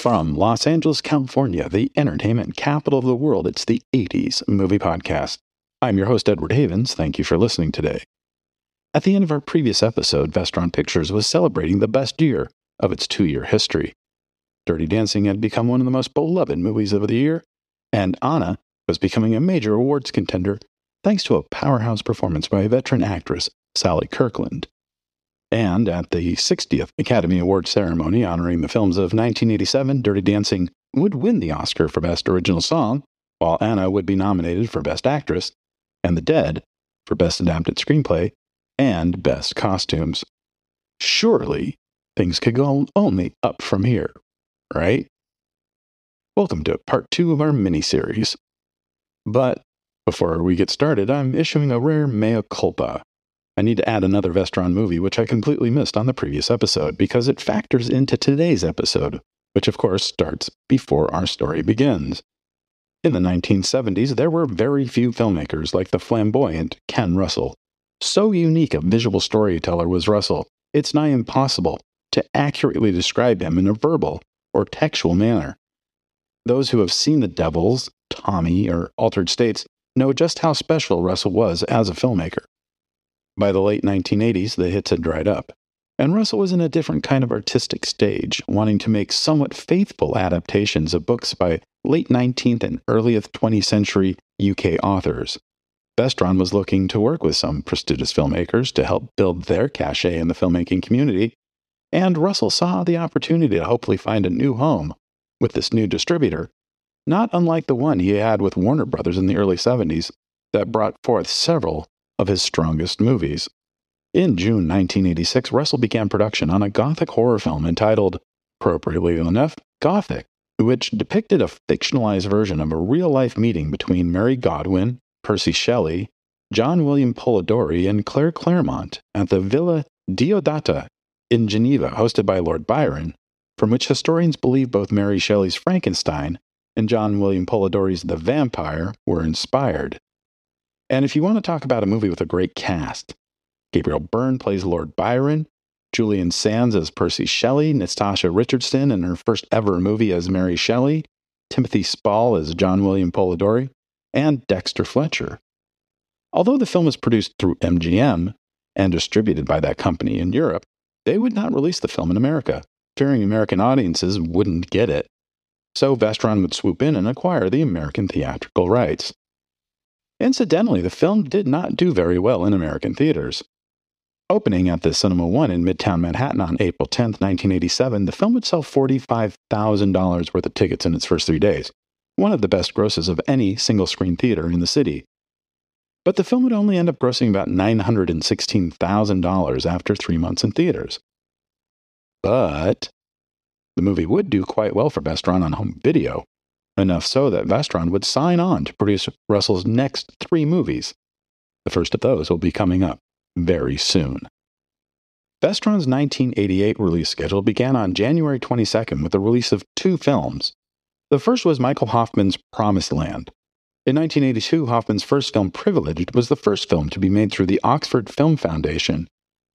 From Los Angeles, California, the entertainment capital of the world, it's the 80s Movie Podcast. I'm your host, Edward Havens. Thank you for listening today. At the end of our previous episode, Vestron Pictures was celebrating the best year of its two year history. Dirty Dancing had become one of the most beloved movies of the year, and Anna was becoming a major awards contender thanks to a powerhouse performance by veteran actress Sally Kirkland. And at the 60th Academy Award ceremony honoring the films of 1987, Dirty Dancing would win the Oscar for Best Original Song, while Anna would be nominated for Best Actress, and The Dead for Best Adapted Screenplay and Best Costumes. Surely things could go only up from here, right? Welcome to part two of our mini series. But before we get started, I'm issuing a rare mea culpa. I need to add another Vestron movie, which I completely missed on the previous episode, because it factors into today's episode, which of course starts before our story begins. In the 1970s, there were very few filmmakers like the flamboyant Ken Russell. So unique a visual storyteller was Russell, it's nigh impossible to accurately describe him in a verbal or textual manner. Those who have seen The Devils, Tommy, or Altered States know just how special Russell was as a filmmaker. By the late 1980s, the hits had dried up, and Russell was in a different kind of artistic stage, wanting to make somewhat faithful adaptations of books by late 19th and early 20th century UK authors. Vestron was looking to work with some prestigious filmmakers to help build their cachet in the filmmaking community, and Russell saw the opportunity to hopefully find a new home with this new distributor, not unlike the one he had with Warner Brothers in the early 70s that brought forth several of his strongest movies. In June 1986, Russell began production on a gothic horror film entitled, appropriately enough, Gothic, which depicted a fictionalized version of a real life meeting between Mary Godwin, Percy Shelley, John William Polidori, and Claire Clairmont at the Villa Diodati in Geneva, hosted by Lord Byron, from which historians believe both Mary Shelley's Frankenstein and John William Polidori's The Vampire were inspired. And if you want to talk about a movie with a great cast, Gabriel Byrne plays Lord Byron, Julian Sands as Percy Shelley, Natasha Richardson in her first ever movie as Mary Shelley, Timothy Spall as John William Polidori, and Dexter Fletcher. Although the film was produced through MGM and distributed by that company in Europe, they would not release the film in America, fearing American audiences wouldn't get it. So Vestron would swoop in and acquire the American theatrical rights. Incidentally, the film did not do very well in American theaters. Opening at the Cinema One in Midtown Manhattan on April 10, 1987, the film would sell $45,000 worth of tickets in its first three days, one of the best grosses of any single screen theater in the city. But the film would only end up grossing about $916,000 after three months in theaters. But the movie would do quite well for Vestron on home video, enough so that Vestron would sign on to produce Russell's next three movies. The first of those will be coming up very soon. Vestron's 1988 release schedule began on January 22nd with the release of two films. The first was Michael Hoffman's Promised Land. In 1982, Hoffman's first film, Privileged, was the first film to be made through the Oxford Film Foundation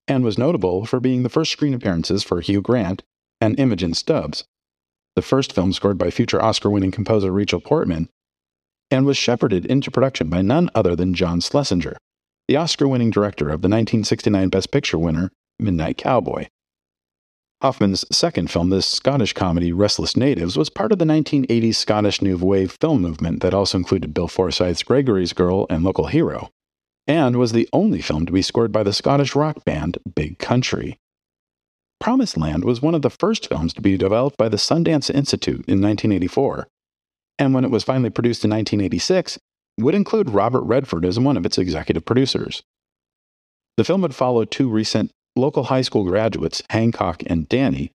and was notable for being the first screen appearances for Hugh Grant and Imogen Stubbs the first film scored by future Oscar winning composer Rachel Portman, and was shepherded into production by none other than John Schlesinger, the Oscar winning director of the 1969 Best Picture winner, Midnight Cowboy. Hoffman's second film, the Scottish comedy Restless Natives, was part of the 1980s Scottish New Wave film movement that also included Bill Forsyth's Gregory's Girl and Local Hero, and was the only film to be scored by the Scottish rock band Big Country. Promised Land was one of the first films to be developed by the Sundance Institute in 1984, and when it was finally produced in 1986, would include Robert Redford as one of its executive producers. The film would follow two recent local high school graduates, Hancock and Danny,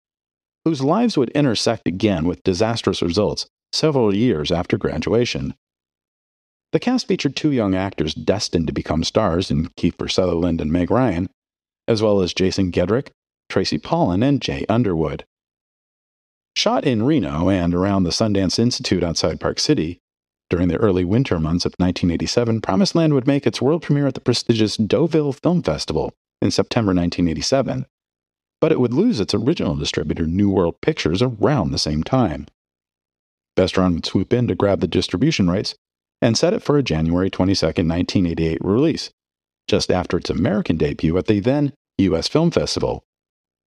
whose lives would intersect again with disastrous results several years after graduation. The cast featured two young actors destined to become stars in Kiefer Sutherland and Meg Ryan, as well as Jason Gedrick, Tracy Pollan, and Jay Underwood. Shot in Reno and around the Sundance Institute outside Park City, during the early winter months of 1987, Promised Land would make its world premiere at the prestigious Deauville Film Festival in September 1987. but it would lose its original distributor, New World Pictures, around the same time. Vestron would swoop in to grab the distribution rights and set it for a January 22, 1988 release, just after its American debut at the then U.S. Film Festival,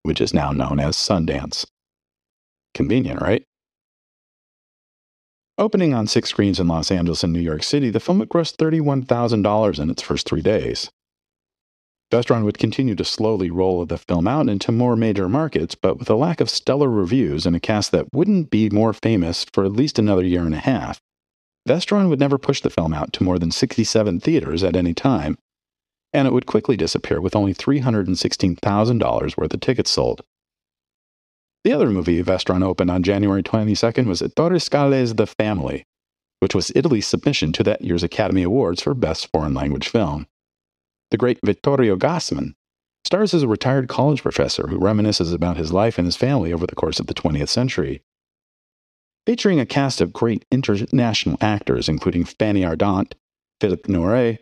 which is now known as Sundance. Convenient, right? Opening on six screens in Los Angeles and New York City, the film would gross $31,000 in its first three days. Vestron would continue to slowly roll the film out into more major markets, but with a lack of stellar reviews and a cast that wouldn't be more famous for at least another year and a half, Vestron would never push the film out to more than 67 theaters at any time, and it would quickly disappear with only $316,000 worth of tickets sold. The other movie Vestron opened on January 22nd was Ettore Scola's The Family, which was Italy's submission to that year's Academy Awards for Best Foreign Language Film the great Vittorio Gassman, stars as a retired college professor who reminisces about his life and his family over the course of the 20th century. Featuring a cast of great international actors, including Fanny Ardant, Philippe Noiret,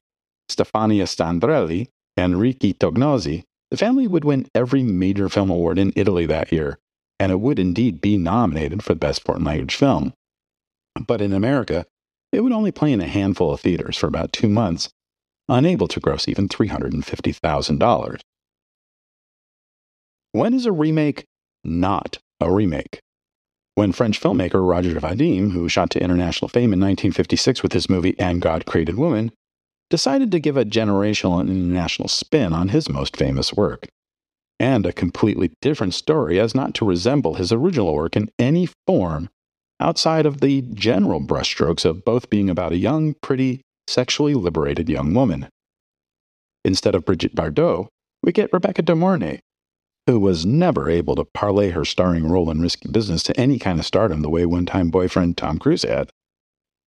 Stefania Sandrelli, and Ricky Tognazzi, the family would win every major film award in Italy that year, and it would indeed be nominated for the Best Foreign Language Film. But in America, it would only play in a handful of theaters for about two months unable to gross even $350,000. When is a remake not a remake? When French filmmaker Roger Vadim, who shot to international fame in 1956 with his movie And God Created Woman, decided to give a generational and international spin on his most famous work, and a completely different story as not to resemble his original work in any form outside of the general brushstrokes of both being about a young, pretty, sexually liberated young woman. Instead of Brigitte Bardot, we get Rebecca De Mornay, who was never able to parlay her starring role in risky business to any kind of stardom the way one time boyfriend Tom Cruise had.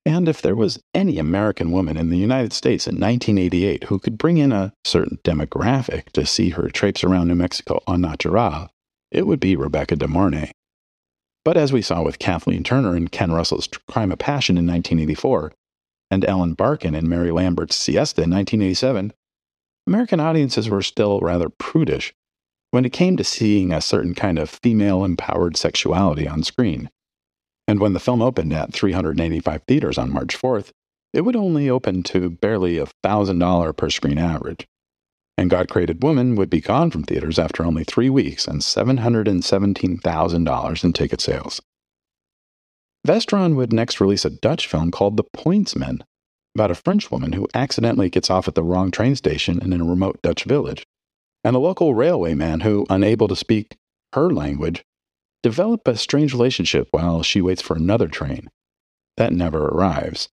And if there was any American woman in the United States in 1988 who could bring in a certain demographic to see her traipse around New Mexico en natural, it would be Rebecca De Mornay. But as we saw with Kathleen Turner in Ken Russell's Crime of Passion in 1984, and Ellen Barkin in Mary Lambert's Siesta in 1987, American audiences were still rather prudish when it came to seeing a certain kind of female empowered sexuality on screen. And when the film opened at 385 theaters on March 4th, it would only open to barely a $1,000 per screen average. And God Created Woman would be gone from theaters after only three weeks and $717,000 in ticket sales. Vestron would next release a Dutch film called The Pointsman, about a French woman who accidentally gets off at the wrong train station in a remote Dutch village, and a local railway man who, unable to speak her language, develop a strange relationship while she waits for another train. That never arrives.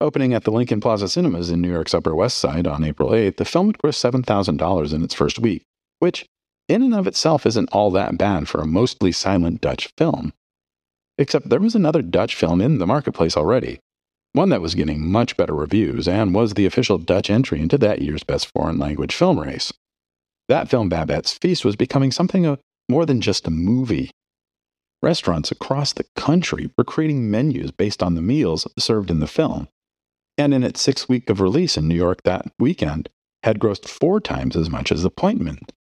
Opening at the Lincoln Plaza Cinemas in New York's Upper West Side on April 8th, the film would gross $7,000 in its first week, which, in and of itself, isn't all that bad for a mostly silent Dutch film. Except there was another Dutch film in the marketplace already, one that was getting much better reviews and was the official Dutch entry into that year's Best Foreign Language Film race. That film, Babette's Feast, was becoming something of more than just a movie. Restaurants across the country were creating menus based on the meals served in the film, and in its sixth week of release in New York that weekend, had grossed four times as much as Appointment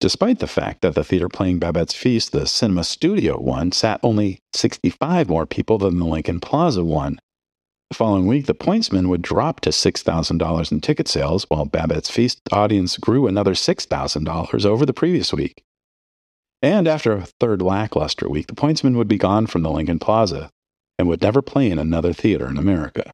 despite the fact that the theater playing Babette's Feast, the Cinema Studio one, sat only 65 more people than the Lincoln Plaza one. The following week, the Pointsman would drop to $6,000 in ticket sales, while Babette's Feast audience grew another $6,000 over the previous week. And after a third lackluster week, the Pointsman would be gone from the Lincoln Plaza and would never play in another theater in America.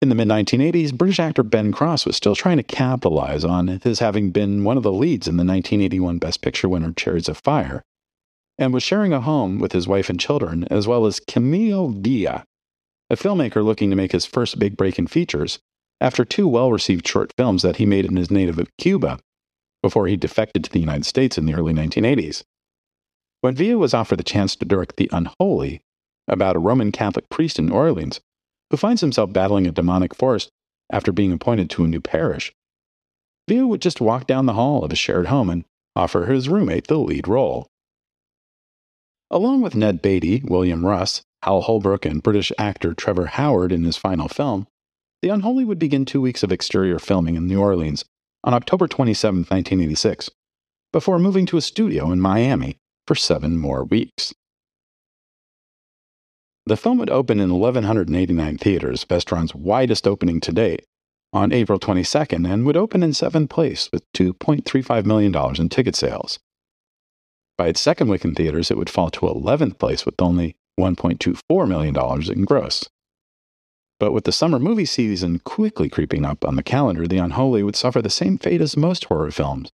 In the mid 1980s, British actor Ben Cross was still trying to capitalize on his having been one of the leads in the 1981 Best Picture winner Chariots of Fire, and was sharing a home with his wife and children, as well as Camilo Vila, a filmmaker looking to make his first big break in features after two well received short films that he made in his native Cuba before he defected to the United States in the early 1980s. When Vila was offered the chance to direct The Unholy, about a Roman Catholic priest in New Orleans who finds himself battling a demonic force after being appointed to a new parish. Vila would just walk down the hall of his shared home and offer his roommate the lead role. Along with Ned Beatty, William Russ, Hal Holbrook, and British actor Trevor Howard in his final film, The Unholy would begin two weeks of exterior filming in New Orleans on October 27, 1986, before moving to a studio in Miami for seven more weeks. The film would open in 1,189 theaters, Vestron's widest opening to date, on April 22nd and would open in seventh place with $2.35 million in ticket sales. By its second week in theaters, it would fall to 11th place with only $1.24 million in gross. But with the summer movie season quickly creeping up on the calendar, The Unholy would suffer the same fate as most horror films,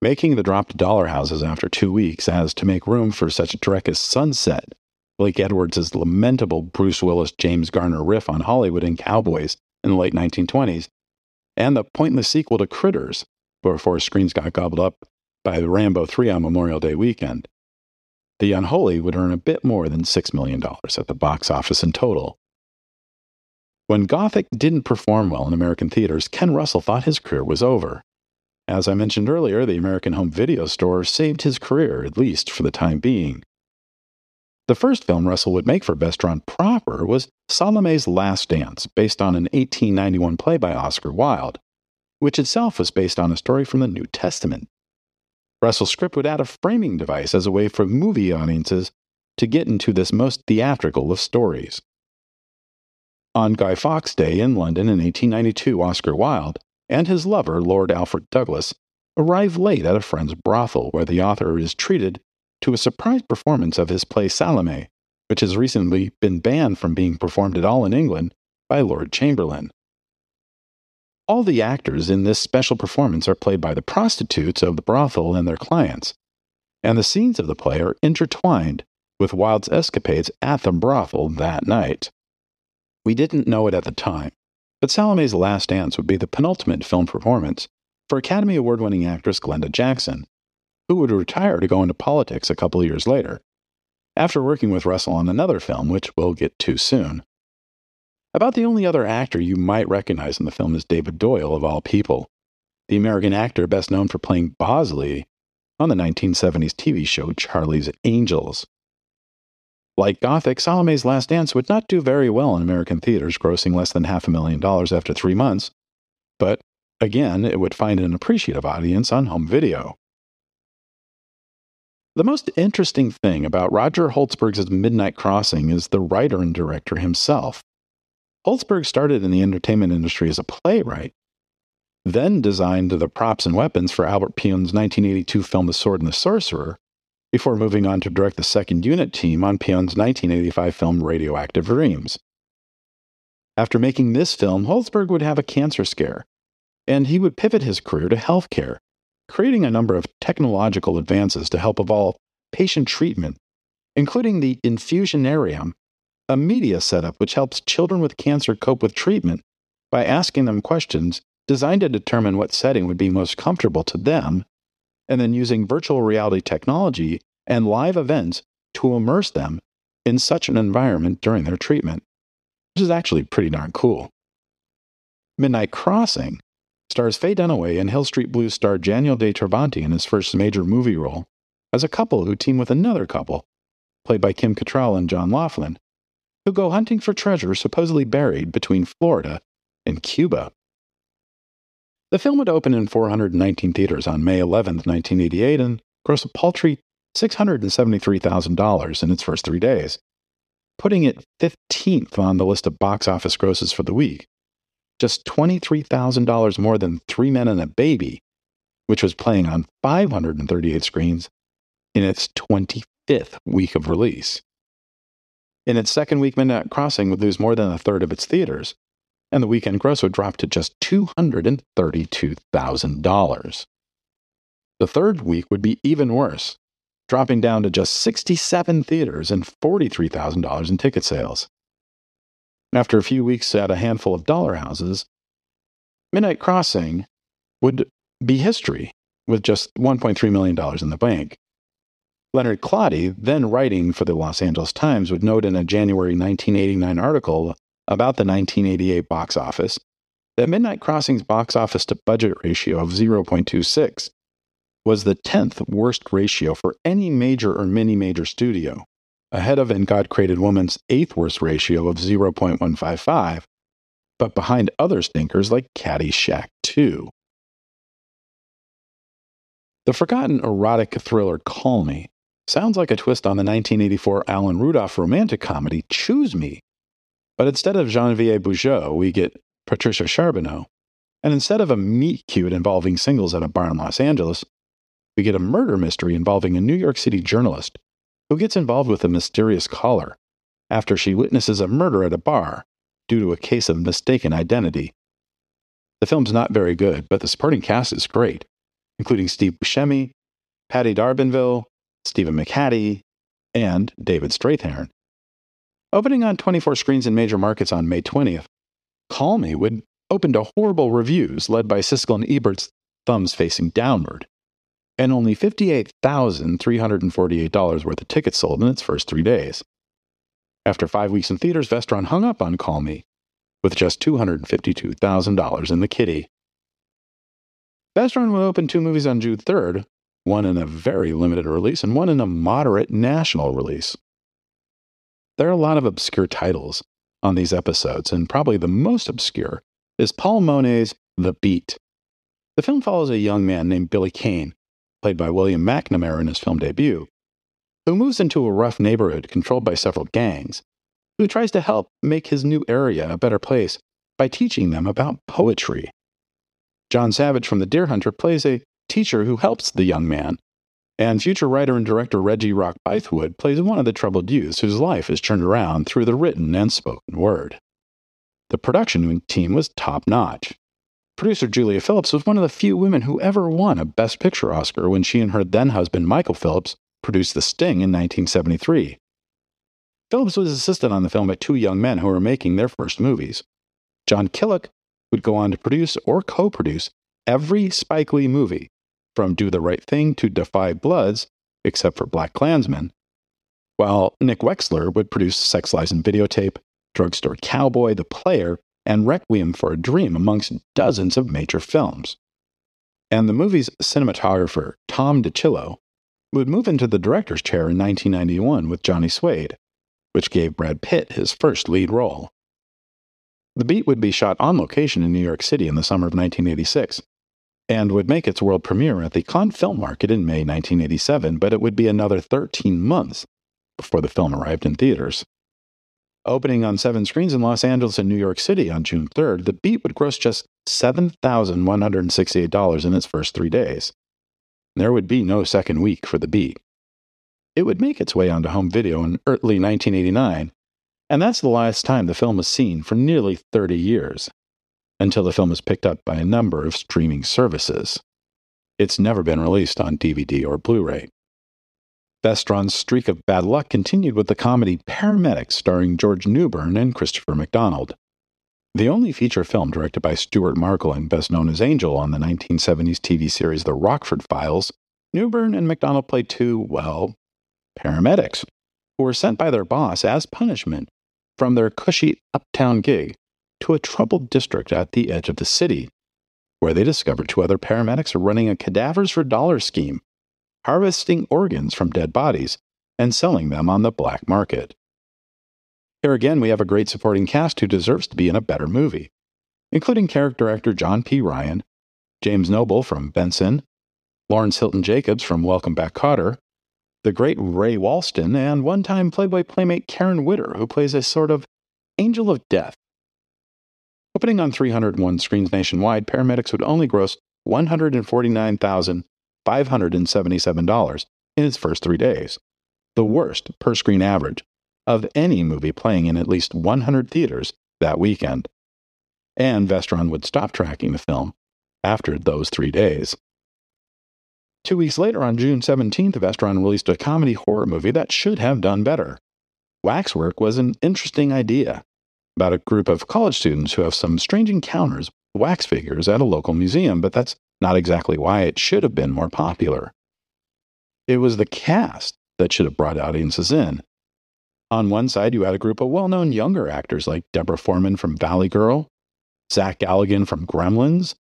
making the drop to dollar houses after two weeks as to make room for such a trek as Sunset, Blake Edwards' lamentable Bruce Willis James Garner riff on Hollywood and cowboys in the late 1920s, and the pointless sequel to Critters before screens got gobbled up by Rambo 3 on Memorial Day weekend. The Unholy would earn a bit more than $6 million at the box office in total. When Gothic didn't perform well in American theaters, Ken Russell thought his career was over. As I mentioned earlier, the American home video store saved his career, at least for the time being. The first film Russell would make for Vestron proper was Salome's Last Dance, based on an 1891 play by Oscar Wilde, which itself was based on a story from the New Testament. Russell's script would add a framing device as a way for movie audiences to get into this most theatrical of stories. On Guy Fawkes Day in London in 1892, Oscar Wilde and his lover, Lord Alfred Douglas, arrive late at a friend's brothel where the author is treated to a surprise performance of his play Salome, which has recently been banned from being performed at all in England by Lord Chamberlain. All the actors in this special performance are played by the prostitutes of the brothel and their clients, and the scenes of the play are intertwined with Wilde's escapades at the brothel that night. We didn't know it at the time, but Salome's Last Dance would be the penultimate film performance for Academy Award winning actress Glenda Jackson, who would retire to go into politics a couple years later, after working with Russell on another film, which we'll get to soon. About the only other actor you might recognize in the film is David Doyle, of all people, the American actor best known for playing Bosley on the 1970s TV show Charlie's Angels. Like Gothic, Salome's Last Dance would not do very well in American theaters, grossing less than half a million dollars after three months, but again, it would find an appreciative audience on home video. The most interesting thing about Roger Holzberg's Midnight Crossing is the writer and director himself. Holzberg started in the entertainment industry as a playwright, then designed the props and weapons for Albert Pyun's 1982 film The Sword and the Sorcerer, before moving on to direct the second unit team on Pyun's 1985 film Radioactive Dreams. After making this film, Holzberg would have a cancer scare, and he would pivot his career to healthcare, creating a number of technological advances to help evolve patient treatment, including the Infusionarium, a media setup which helps children with cancer cope with treatment by asking them questions designed to determine what setting would be most comfortable to them, and then using virtual reality technology and live events to immerse them in such an environment during their treatment, which is actually pretty darn cool. Midnight Crossing stars Faye Dunaway and Hill Street Blues star Daniel De Travanti in his first major movie role as a couple who team with another couple, played by Kim Cattrall and John Laughlin, who go hunting for treasure supposedly buried between Florida and Cuba. The film would open in 419 theaters on May 11, 1988, and gross a paltry $673,000 in its first three days, putting it 15th on the list of box office grosses for the week just $23,000 more than Three Men and a Baby, which was playing on 538 screens in its 25th week of release. In its second week, Midnight Crossing would lose more than a third of its theaters, and the weekend gross would drop to just $232,000. The third week would be even worse, dropping down to just 67 theaters and $43,000 in ticket sales. After a few weeks at a handful of dollar houses, Midnight Crossing would be history with just $1.3 million in the bank. Leonard Klady, then writing for the Los Angeles Times, would note in a January 1989 article about the 1988 box office that Midnight Crossing's box office to budget ratio of 0.26 was the 10th worst ratio for any major or mini major studio ahead of And God Created Woman's eighth worst ratio of 0.155, but behind other stinkers like Caddyshack 2. The forgotten erotic thriller Call Me sounds like a twist on the 1984 Alan Rudolph romantic comedy Choose Me. But instead of Genevieve Bujold, we get Patricia Charbonneau. And instead of a meet cute involving singles at a bar in Los Angeles, we get a murder mystery involving a New York City journalist who gets involved with a mysterious caller after she witnesses a murder at a bar due to a case of mistaken identity. The film's not very good, but the supporting cast is great, including Steve Buscemi, Patti D'Arbanville, Stephen McHattie, and David Strathairn. Opening on 24 screens in major markets on May 20th, Call Me would open to horrible reviews led by Siskel and Ebert's thumbs facing downward, and only $58,348 worth of tickets sold in its first three days. After five weeks in theaters, Vestron hung up on Call Me with just $252,000 in the kitty. Vestron would open two movies on June 3rd, one in a very limited release and one in a moderate national release. There are a lot of obscure titles on these episodes, and probably the most obscure is Paul Mones's The Beat. The film follows a young man named Billy Kane, played by William McNamara in his film debut, who moves into a rough neighborhood controlled by several gangs, who tries to help make his new area a better place by teaching them about poetry. John Savage from The Deer Hunter plays a teacher who helps the young man, and future writer and director Reggie Rock Bythewood plays one of the troubled youths whose life is turned around through the written and spoken word. The production team was top notch. Producer Julia Phillips was one of the few women who ever won a Best Picture Oscar when she and her then husband Michael Phillips produced The Sting in 1973. Phillips was assistant on the film by two young men who were making their first movies. John Kilik would go on to produce or co produce every Spike Lee movie, from Do the Right Thing to Da 5 Bloods, except for Black Klansmen, while Nick Wechsler would produce Sex Lies and Videotape, Drugstore Cowboy, The Player, and Requiem for a Dream, amongst dozens of major films. And the movie's cinematographer, Tom DiCillo, would move into the director's chair in 1991 with Johnny Suede, which gave Brad Pitt his first lead role. The beat would be shot on location in New York City in the summer of 1986 and would make its world premiere at the Cannes Film Market in May 1987, but it would be another 13 months before the film arrived in theaters. Opening on seven screens in Los Angeles and New York City on June 3rd, The Beat would gross just $7,168 in its first three days. There would be no second week for The Beat. It would make its way onto home video in early 1989, and that's the last time the film was seen for nearly 30 years, until the film was picked up by a number of streaming services. It's never been released on DVD or Blu ray. Vestron's streak of bad luck continued with the comedy Paramedics starring George Newbern and Christopher McDonald. The only feature film directed by Stuart and best known as Angel on the 1970s TV series The Rockford Files, Newbern and McDonald played two, well, paramedics, who were sent by their boss as punishment from their cushy uptown gig to a troubled district at the edge of the city, where they discover two other paramedics are running a cadavers for dollars scheme harvesting organs from dead bodies and selling them on the black market. Here again, we have a great supporting cast who deserves to be in a better movie, including character actor John P. Ryan, James Noble from Benson, Lawrence Hilton Jacobs from Welcome Back Kotter, the great Ray Walston, and one time Playboy playmate Karen Witter, who plays a sort of angel of death. Opening on 301 screens nationwide, Paramedics would only gross 149,000 $577 in its first three days, the worst per screen average of any movie playing in at least 100 theaters that weekend. And Vestron would stop tracking the film after those three days. Two weeks later, on June 17th, Vestron released a comedy horror movie that should have done better. Waxwork was an interesting idea about a group of college students who have some strange encounters with wax figures at a local museum, but that's not exactly why it should have been more popular. It was the cast that should have brought audiences in. On one side, you had a group of well known younger actors like Deborah Foreman from Valley Girl, Zach Galligan from Gremlins,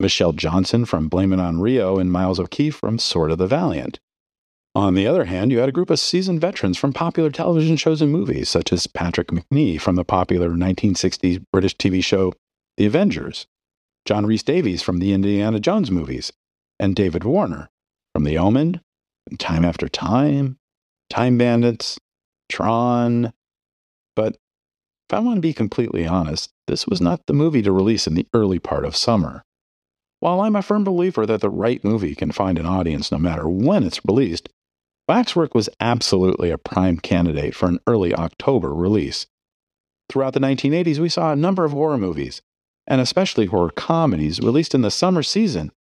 Michelle Johnson from Blame It on Rio, and Miles O'Keeffe from Sword of the Valiant. On the other hand, you had a group of seasoned veterans from popular television shows and movies, such as Patrick Macnee from the popular 1960s British TV show The Avengers, John Rhys Davies from the Indiana Jones movies, and David Warner from The Omen, Time After Time, Time Bandits, Tron. But if I want to be completely honest, this was not the movie to release in the early part of summer. While I'm a firm believer that the right movie can find an audience no matter when it's released, Waxwork was absolutely a prime candidate for an early October release. Throughout the 1980s, we saw a number of horror movies, and especially horror comedies, released in the summer season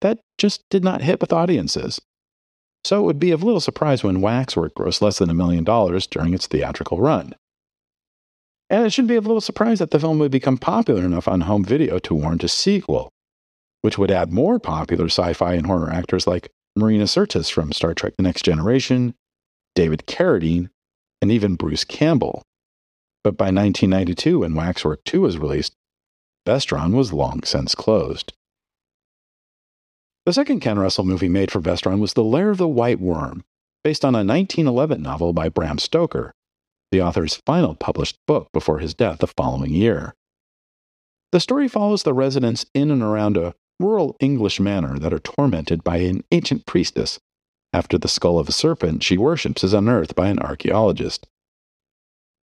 that just did not hit with audiences. So it would be of little surprise when Waxwork grossed less than a million dollars during its theatrical run. And it should be of little surprise that the film would become popular enough on home video to warrant a sequel, which would add more popular sci fi and horror actors like Marina Sirtis from Star Trek The Next Generation, David Carradine, and even Bruce Campbell. But by 1992, when Waxwork 2 was released, Vestron was long since closed. The second Ken Russell movie made for Vestron was The Lair of the White Worm, based on a 1911 novel by Bram Stoker, the author's final published book before his death the following year. The story follows the residents in and around a rural English manor that are tormented by an ancient priestess after the skull of a serpent she worships is unearthed by an archaeologist.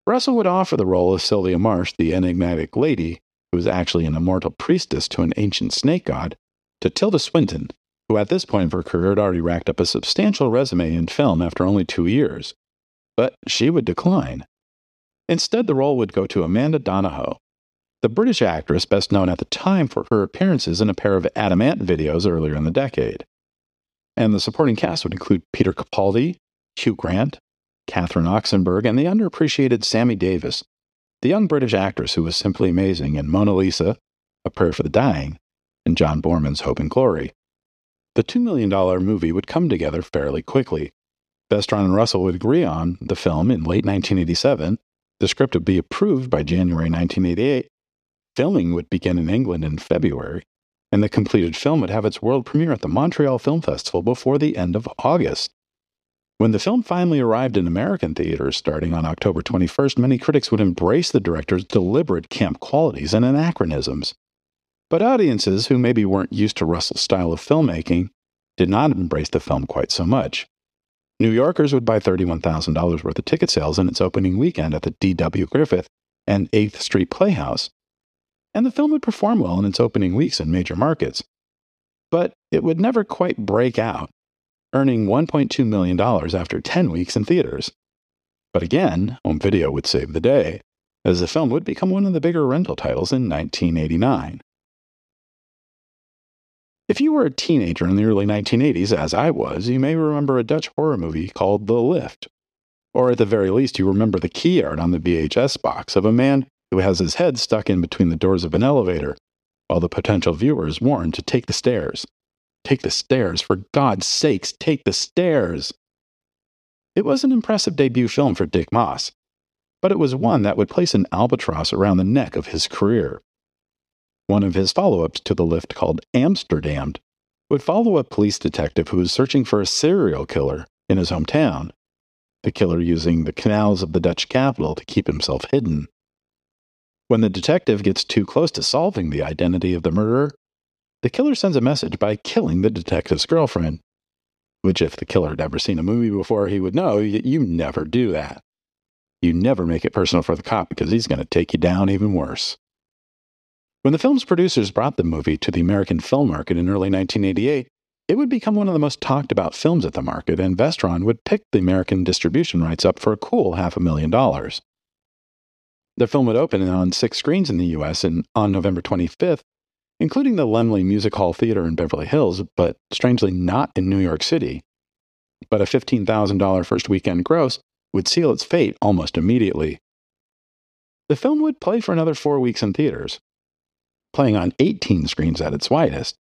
Russell would offer the role of Sylvia Marsh, the enigmatic lady who is actually an immortal priestess to an ancient snake god, to Tilda Swinton, who at this point of her career had already racked up a substantial resume in film after only two years. But she would decline. Instead, the role would go to Amanda Donohoe, the British actress best known at the time for her appearances in a pair of Adam Ant videos earlier in the decade. And the supporting cast would include Peter Capaldi, Hugh Grant, Catherine Oxenberg, and the underappreciated Sammi Davis, the young British actress who was simply amazing in Mona Lisa, A Prayer for the Dying, and John Boorman's Hope and Glory. The $2 million movie would come together fairly quickly. Vestron and Russell would agree on the film in late 1987. The script would be approved by January 1988. Filming would begin in England in February, and the completed film would have its world premiere at the Montreal Film Festival before the end of August. When the film finally arrived in American theaters starting on October 21st, many critics would embrace the director's deliberate camp qualities and anachronisms. But audiences who maybe weren't used to Russell's style of filmmaking did not embrace the film quite so much. New Yorkers would buy $31,000 worth of ticket sales in its opening weekend at the D.W. Griffith and 8th Street Playhouse. And the film would perform well in its opening weeks in major markets. But it would never quite break out earning $1.2 million after 10 weeks in theaters. But again, home video would save the day, as the film would become one of the bigger rental titles in 1989. If you were a teenager in the early 1980s, as I was, you may remember a Dutch horror movie called The Lift. Or at the very least, you remember the key art on the VHS box of a man who has his head stuck in between the doors of an elevator, while the potential viewer is warned to take the stairs. Take the stairs. For God's sakes, take the stairs. It was an impressive debut film for Dick Maas, but it was one that would place an albatross around the neck of his career. One of his follow ups to the lift, called Amsterdamned, would follow a police detective who was searching for a serial killer in his hometown, the killer using the canals of the Dutch capital to keep himself hidden. When the detective gets too close to solving the identity of the murderer, the killer sends a message by killing the detective's girlfriend. Which, if the killer had ever seen a movie before, he would know you, never do that. You never make it personal for the cop because he's going to take you down even worse. When the film's producers brought the movie to the American film market in early 1988, it would become one of the most talked about films at the market, and Vestron would pick the American distribution rights up for a cool half a million dollars. The film would open on six screens in the US and on November 25th including the Laemmle Music Hall Theater in Beverly Hills, but strangely not in New York City. But a $15,000 first weekend gross would seal its fate almost immediately. The film would play for another four weeks in theaters, playing on 18 screens at its widest,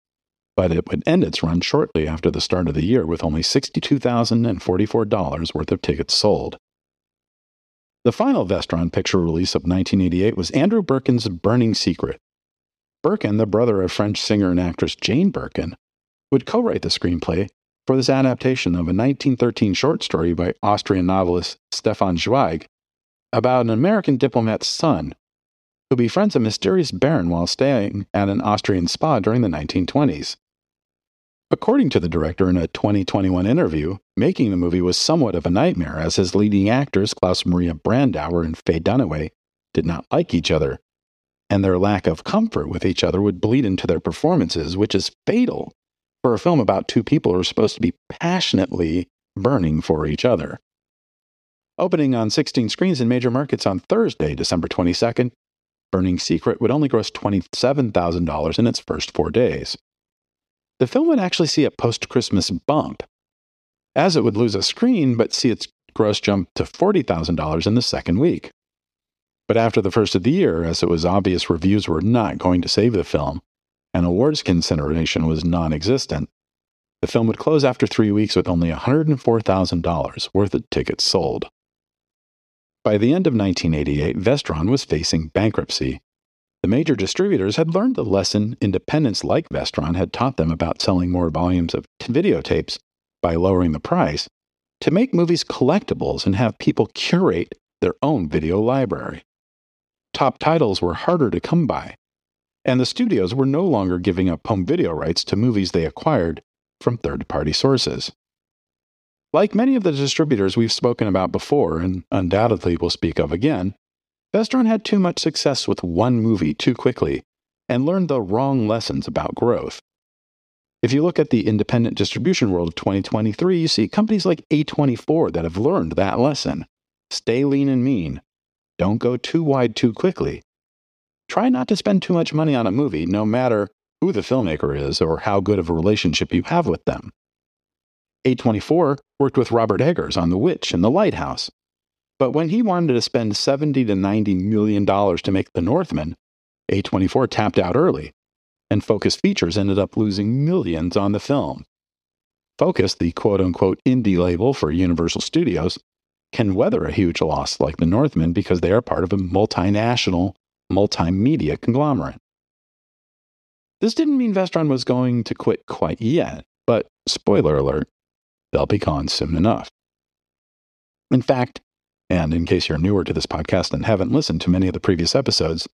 but it would end its run shortly after the start of the year with only $62,044 worth of tickets sold. The final Vestron picture release of 1988 was Andrew Birkin's Burning Secret, Birkin, the brother of French singer and actress Jane Birkin, would co write the screenplay for this adaptation of a 1913 short story by Austrian novelist Stefan Zweig about an American diplomat's son who befriends a mysterious baron while staying at an Austrian spa during the 1920s. According to the director in a 2021 interview, making the movie was somewhat of a nightmare as his leading actors, Klaus Maria Brandauer and Faye Dunaway, did not like each other, and their lack of comfort with each other would bleed into their performances, which is fatal for a film about two people who are supposed to be passionately burning for each other. Opening on 16 screens in major markets on Thursday, December 22nd, Burning Secret would only gross $27,000 in its first four days the film would actually see a post Christmas bump, as it would lose a screen but see its gross jump to $40,000 in the second week. But after the first of the year, as it was obvious reviews were not going to save the film, and awards consideration was non existent, the film would close after three weeks with only $104,000 worth of tickets sold. By the end of 1988, Vestron was facing bankruptcy, the major distributors had learned the lesson independents like Vestron had taught them about selling more volumes of t- videotapes by lowering the price to make movies collectibles and have people curate their own video library. Top titles were harder to come by, and the studios were no longer giving up home video rights to movies they acquired from third party sources. Like many of the distributors we've spoken about before and undoubtedly will speak of again, Vestron had too much success with one movie too quickly and learned the wrong lessons about growth. If you look at the independent distribution world of 2023, you see companies like A24 that have learned that lesson. Stay lean and mean. Don't go too wide too quickly. Try not to spend too much money on a movie, no matter who the filmmaker is or how good of a relationship you have with them. A24 worked with Robert Eggers on The Witch and The Lighthouse, but when he wanted to spend 70 to 90 million dollars to make The Northman, A24 tapped out early, and Focus Features ended up losing millions on the film. Focus, the quote unquote indie label for Universal Studios, can weather a huge loss like The Northman because they are part of a multinational, multimedia conglomerate. This didn't mean Vestron was going to quit quite yet, but spoiler alert, they'll be gone soon enough. In fact, and in case you're newer to this podcast and haven't listened to many of the previous episodes,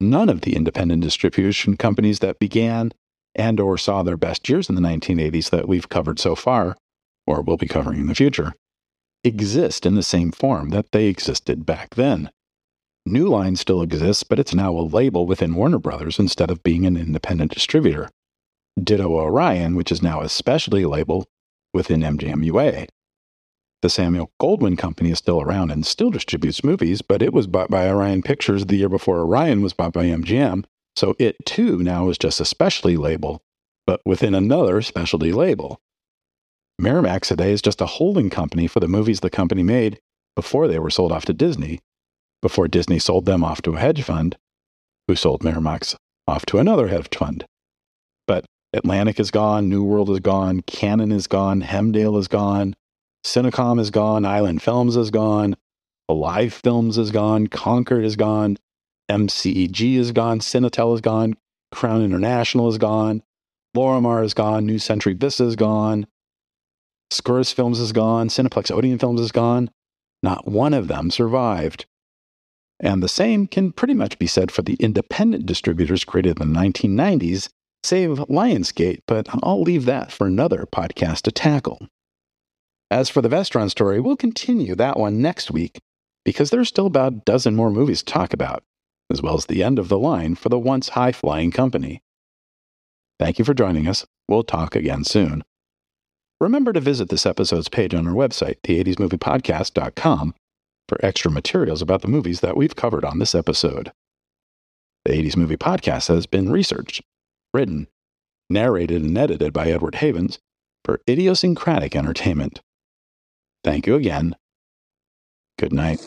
none of the independent distribution companies that began and or saw their best years in the 1980s that we've covered so far or will be covering in the future exist in the same form that they existed back then. New Line still exists, but it's now a label within Warner Brothers instead of being an independent distributor. Ditto Orion, which is now a specialty label within MGM UA. The Samuel Goldwyn Company is still around and still distributes movies, but it was bought by Orion Pictures the year before Orion was bought by MGM, so it too now is just a specialty label, but within another specialty label. Miramax today is just a holding company for the movies the company made before they were sold off to Disney, before Disney sold them off to a hedge fund, who sold Miramax off to another hedge fund. But Atlantic is gone, New World is gone, Cannon is gone, Hemdale is gone, Cinecom is gone, Island Films is gone, Alive Films is gone, Concorde is gone, MCEG is gone, Cinetel is gone, Crown International is gone, Lorimar is gone, New Century Vista is gone, Skouras Films is gone, Cineplex Odeon Films is gone. Not one of them survived. And the same can pretty much be said for the independent distributors created in the 1990s, save Lionsgate, but I'll leave that for another podcast to tackle. As for the Vestron story, we'll continue that one next week because there's still about a dozen more movies to talk about, as well as the end of the line for the once high flying company. Thank you for joining us. We'll talk again soon. Remember to visit this episode's page on our website, the80smoviepodcast.com, for extra materials about the movies that we've covered on this episode. The 80s Movie Podcast has been researched, written, narrated, and edited by Edward Havens for idiosyncratic entertainment. Thank you again. Good night.